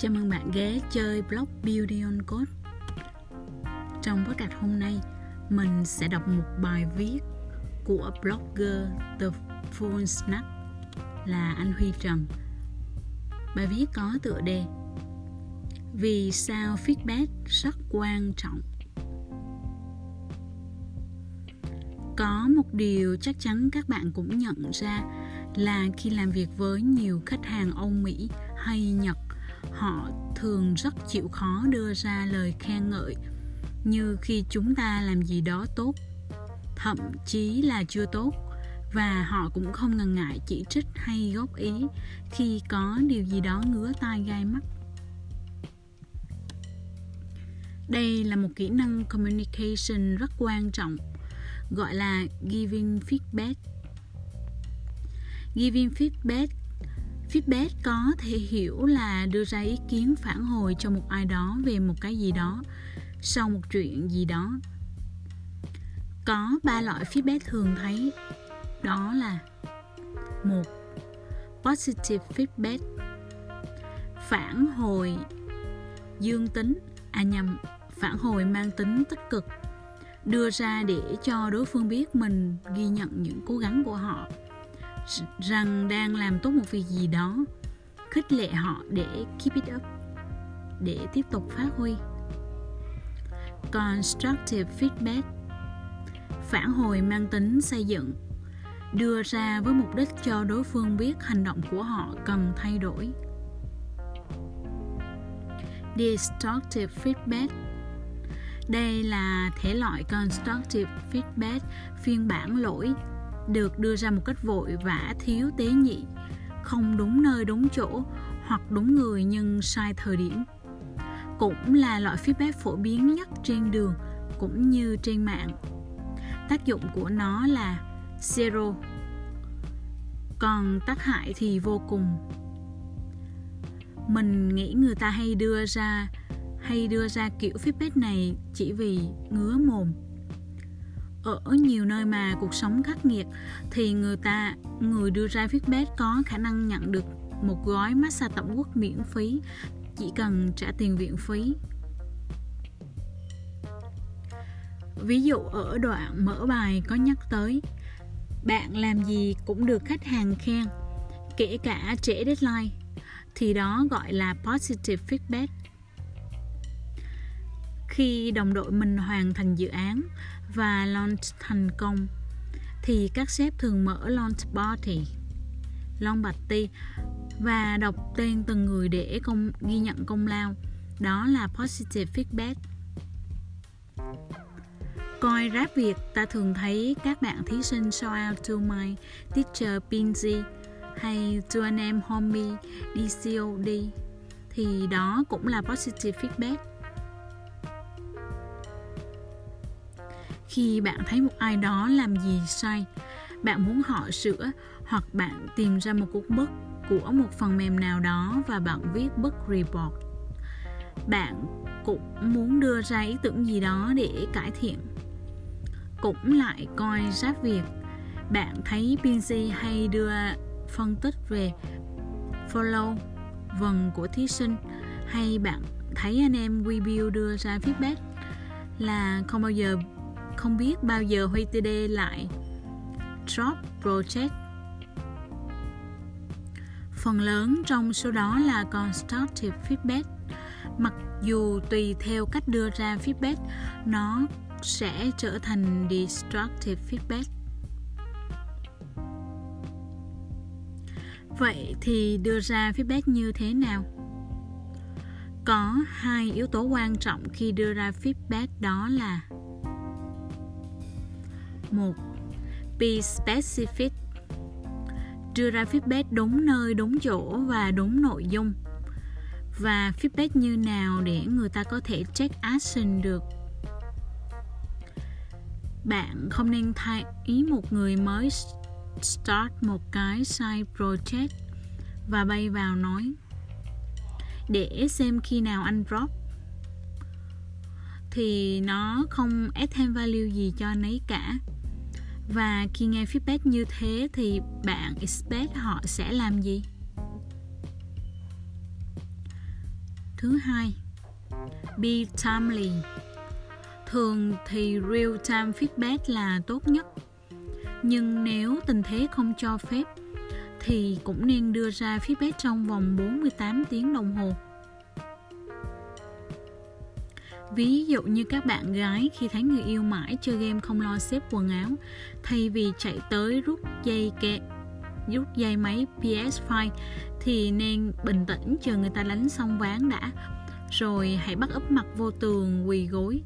Chào mừng bạn ghé chơi blog Beauty on Code. Trong podcast hôm nay, Mình sẽ đọc một bài viết Của blogger The Full Snack Là anh Huy Trần. Bài viết có tựa đề Vì sao feedback rất quan trọng? Có một điều chắc chắn các bạn cũng nhận ra là khi làm việc với nhiều khách hàng Âu Mỹ hay Nhật họ thường rất chịu khó đưa ra lời khen ngợi, như khi chúng ta làm gì đó tốt, thậm chí là chưa tốt, và họ cũng không ngần ngại chỉ trích hay góp ý khi có điều gì đó ngứa tai gai mắt. Đây là một kỹ năng communication rất quan trọng, gọi là giving feedback. Giving feedback feedback có thể hiểu là đưa ra ý kiến phản hồi cho một ai đó về một cái gì đó sau một chuyện gì đó. Có ba loại feedback thường thấy. Đó là một, positive feedback, phản hồi, dương tính à nhầm, phản hồi mang tính tích cực, đưa ra để cho đối phương biết mình ghi nhận những cố gắng của họ rằng đang làm tốt một việc gì đó. Khích lệ họ để keep it up, để tiếp tục phát huy. Constructive feedback, phản hồi mang tính xây dựng, đưa ra với mục đích cho đối phương biết hành động của họ cần thay đổi. Destructive feedback, đây là thể loại constructive feedback phiên bản lỗi được đưa ra một cách vội vã, thiếu tế nhị, không đúng nơi, đúng chỗ hoặc đúng người nhưng sai thời điểm. Cũng là loại feedback phổ biến nhất trên đường cũng như trên mạng. Tác dụng của nó là zero. Còn tác hại thì vô cùng. Mình nghĩ người ta hay đưa ra, hay đưa ra kiểu feedback này chỉ vì ngứa mồm ở nhiều nơi mà cuộc sống khắc nghiệt thì người ta, người đưa ra feedback có khả năng nhận được một gói massage tổng quốc miễn phí, chỉ cần trả tiền viện phí. Ví dụ ở đoạn mở bài có nhắc tới, bạn làm gì cũng được khách hàng khen, kể cả trễ deadline. Thì đó gọi là positive feedback. Khi đồng đội mình hoàn thành dự án và launch thành công, thì các sếp thường mở launch party launch party và đọc tên từng người để công, ghi nhận công lao. Đó là positive feedback. Coi rap Việt, ta thường thấy các bạn thí sinh shout out to my teacher pinji hay to an em homie DCOD thì đó cũng là positive feedback. Khi bạn thấy một ai đó làm gì sai, bạn muốn họ sửa hoặc bạn tìm ra một cuộc bug của một phần mềm nào đó và bạn viết bug report. Bạn cũng muốn đưa ra ý tưởng gì đó để cải thiện. Cũng lại coi rap việc bạn thấy pc hay đưa phân tích về follow vần của thí sinh hay bạn thấy anh em WeBuild đưa ra feedback là không bao giờ không biết bao giờ Huy TD lại drop project. Phần lớn trong số đó là constructive feedback. Mặc dù tùy theo cách đưa ra feedback, nó sẽ trở thành destructive feedback. Vậy thì đưa ra feedback như thế nào? Có hai yếu tố quan trọng khi đưa ra feedback đó là một. Be specific. Đưa ra feedback đúng nơi, đúng chỗ và đúng nội dung. Và feedback như nào để người ta có thể check action được? Bạn không nên thay ý một người mới start một cái side project và bay vào nói. Để xem khi nào anh drop. Thì nó không add thêm value gì cho nấy cả và khi nghe feedback như thế thì bạn expect họ sẽ làm gì Thứ hai, be timely. Thường thì real time feedback là tốt nhất. Nhưng nếu tình thế không cho phép thì cũng nên đưa ra feedback trong vòng 48 tiếng đồng hồ. Ví dụ như các bạn gái khi thấy người yêu mãi chơi game không lo xếp quần áo, thay vì chạy tới rút dây kẹ, rút dây máy PS5 thì nên bình tĩnh chờ người ta đánh xong ván đã, rồi hãy bắt ấp mặt vô tường quỳ gối.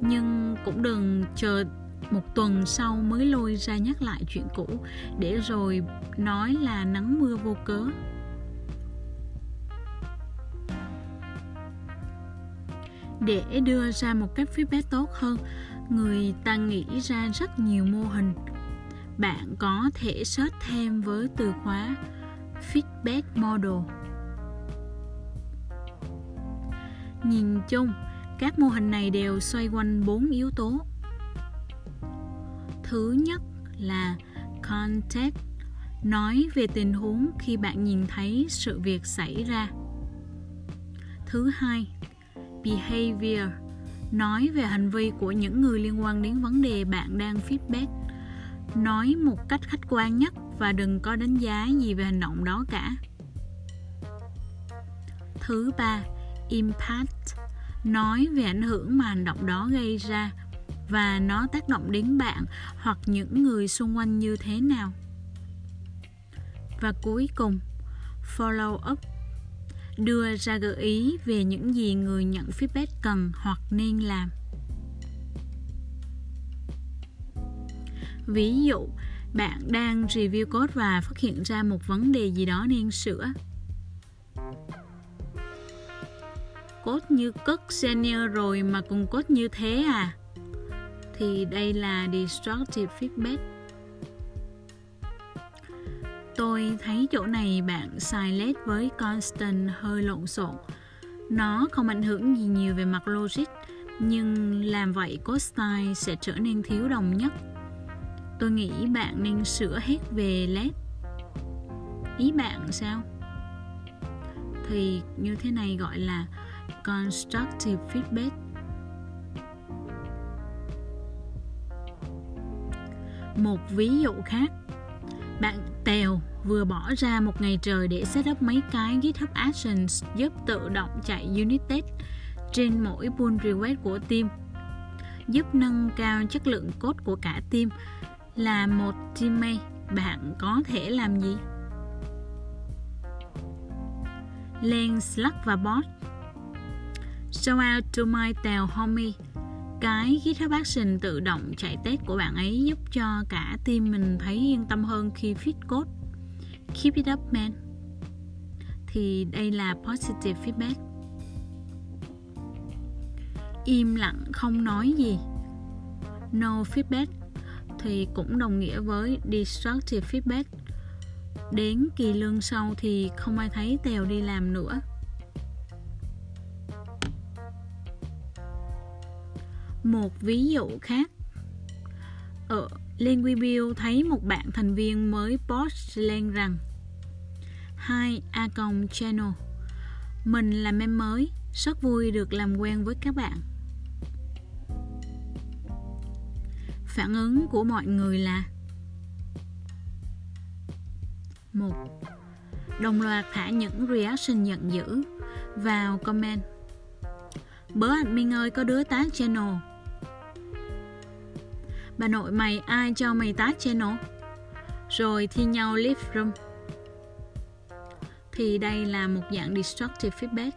Nhưng cũng đừng chờ một tuần sau mới lôi ra nhắc lại chuyện cũ để rồi nói là nắng mưa vô cớ để đưa ra một cách feedback tốt hơn. Người ta nghĩ ra rất nhiều mô hình. Bạn có thể search thêm với từ khóa feedback model nhìn chung, các mô hình này đều xoay quanh bốn yếu tố. Thứ nhất là context, nói về tình huống khi bạn nhìn thấy sự việc xảy ra. Thứ hai behavior, nói về hành vi của những người liên quan đến vấn đề bạn đang feedback. Nói một cách khách quan nhất và đừng có đánh giá gì về hành động đó cả. Thứ ba, impact, nói về ảnh hưởng mà hành động đó gây ra và nó tác động đến bạn hoặc những người xung quanh như thế nào. Và cuối cùng, follow up đưa ra gợi ý về những gì người nhận feedback cần hoặc nên làm. Ví dụ, bạn đang review code và phát hiện ra một vấn đề gì đó nên sửa. Code như cất senior rồi mà cùng code như thế à? Thì đây là destructive feedback tôi thấy chỗ này bạn xài led với constant hơi lộn xộn. Nó không ảnh hưởng gì nhiều về mặt logic, nhưng làm vậy code style sẽ trở nên thiếu đồng nhất. Tôi nghĩ bạn nên sửa hết về led ý bạn sao? Thì như thế này gọi là constructive feedback. Một ví dụ khác bạn tèo vừa bỏ ra một ngày trời để setup mấy cái GitHub Actions giúp tự động chạy unit test trên mỗi pull request của team, giúp nâng cao chất lượng code của cả team. Là một teammate bạn có thể làm gì? Lên Slack và bot. Show out to my tail homie cái GitHub Action tự động chạy test của bạn ấy giúp cho cả team mình thấy yên tâm hơn khi viết code. Keep it up, man. Thì đây là positive feedback. Im lặng, không nói gì. No feedback thì cũng đồng nghĩa với destructive feedback. Đến kỳ lương sau thì không ai thấy Tèo đi làm nữa. Một ví dụ khác. Ờ, Ở Liên thấy một bạn thành viên mới post lên rằng, Hi Acom Channel, Mình là mem mới, Rất vui được làm quen với các bạn. Phản ứng của mọi người là, một, Đồng loạt thả những reaction giận dữ vào comment. Bớ admin ơi, có đứa tá channel Bà nội mày ai cho mày tát channel Rồi thi nhau leave room. Thì đây là một dạng destructive feedback.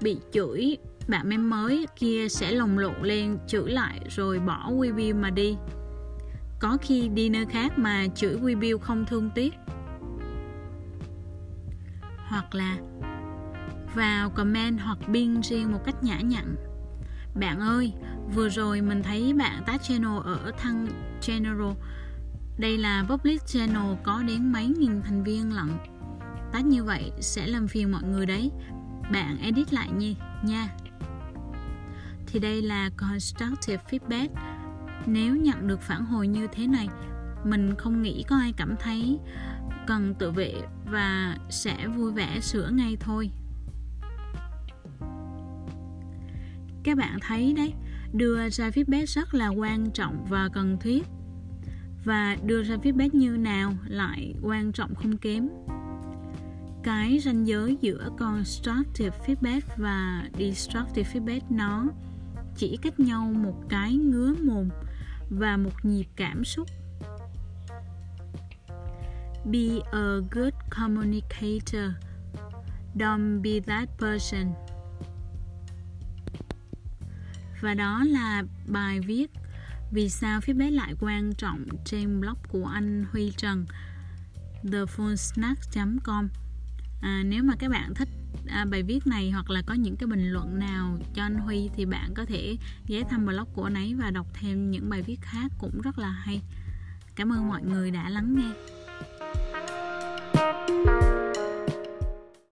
Bị chửi bạn em mới kia sẽ lồng lộn lên chửi lại rồi bỏ Webuild mà đi. Có khi đi nơi khác mà chửi Webuild không thương tiếc. Hoặc là vào comment hoặc pin riêng một cách nhã nhặn. Bạn ơi, vừa rồi mình thấy bạn tá channel ở thăng General Đây là public channel có đến mấy nghìn thành viên lận. Tách như vậy sẽ làm phiền mọi người đấy. Bạn edit lại nhỉ nha. Thì đây là constructive feedback. Nếu nhận được phản hồi như thế này, Mình không nghĩ có ai cảm thấy cần tự vệ và sẽ vui vẻ sửa ngay thôi. Các bạn thấy đấy đưa ra feedback rất là quan trọng và cần thiết. Và đưa ra feedback như nào lại quan trọng không kém. Cái ranh giới giữa constructive feedback và destructive feedback nó chỉ cách nhau một cái ngứa mồm và một nhịp cảm xúc. Be a good communicator. Don't be that person và đó là bài viết vì sao feedback lại quan trọng trên blog của anh Huy Trần thephonesnack.com à, nếu mà các bạn thích à, bài viết này hoặc là có những cái bình luận nào cho anh Huy thì bạn có thể ghé thăm blog của anh ấy và đọc thêm những bài viết khác cũng rất là hay. Cảm ơn mọi người đã lắng nghe.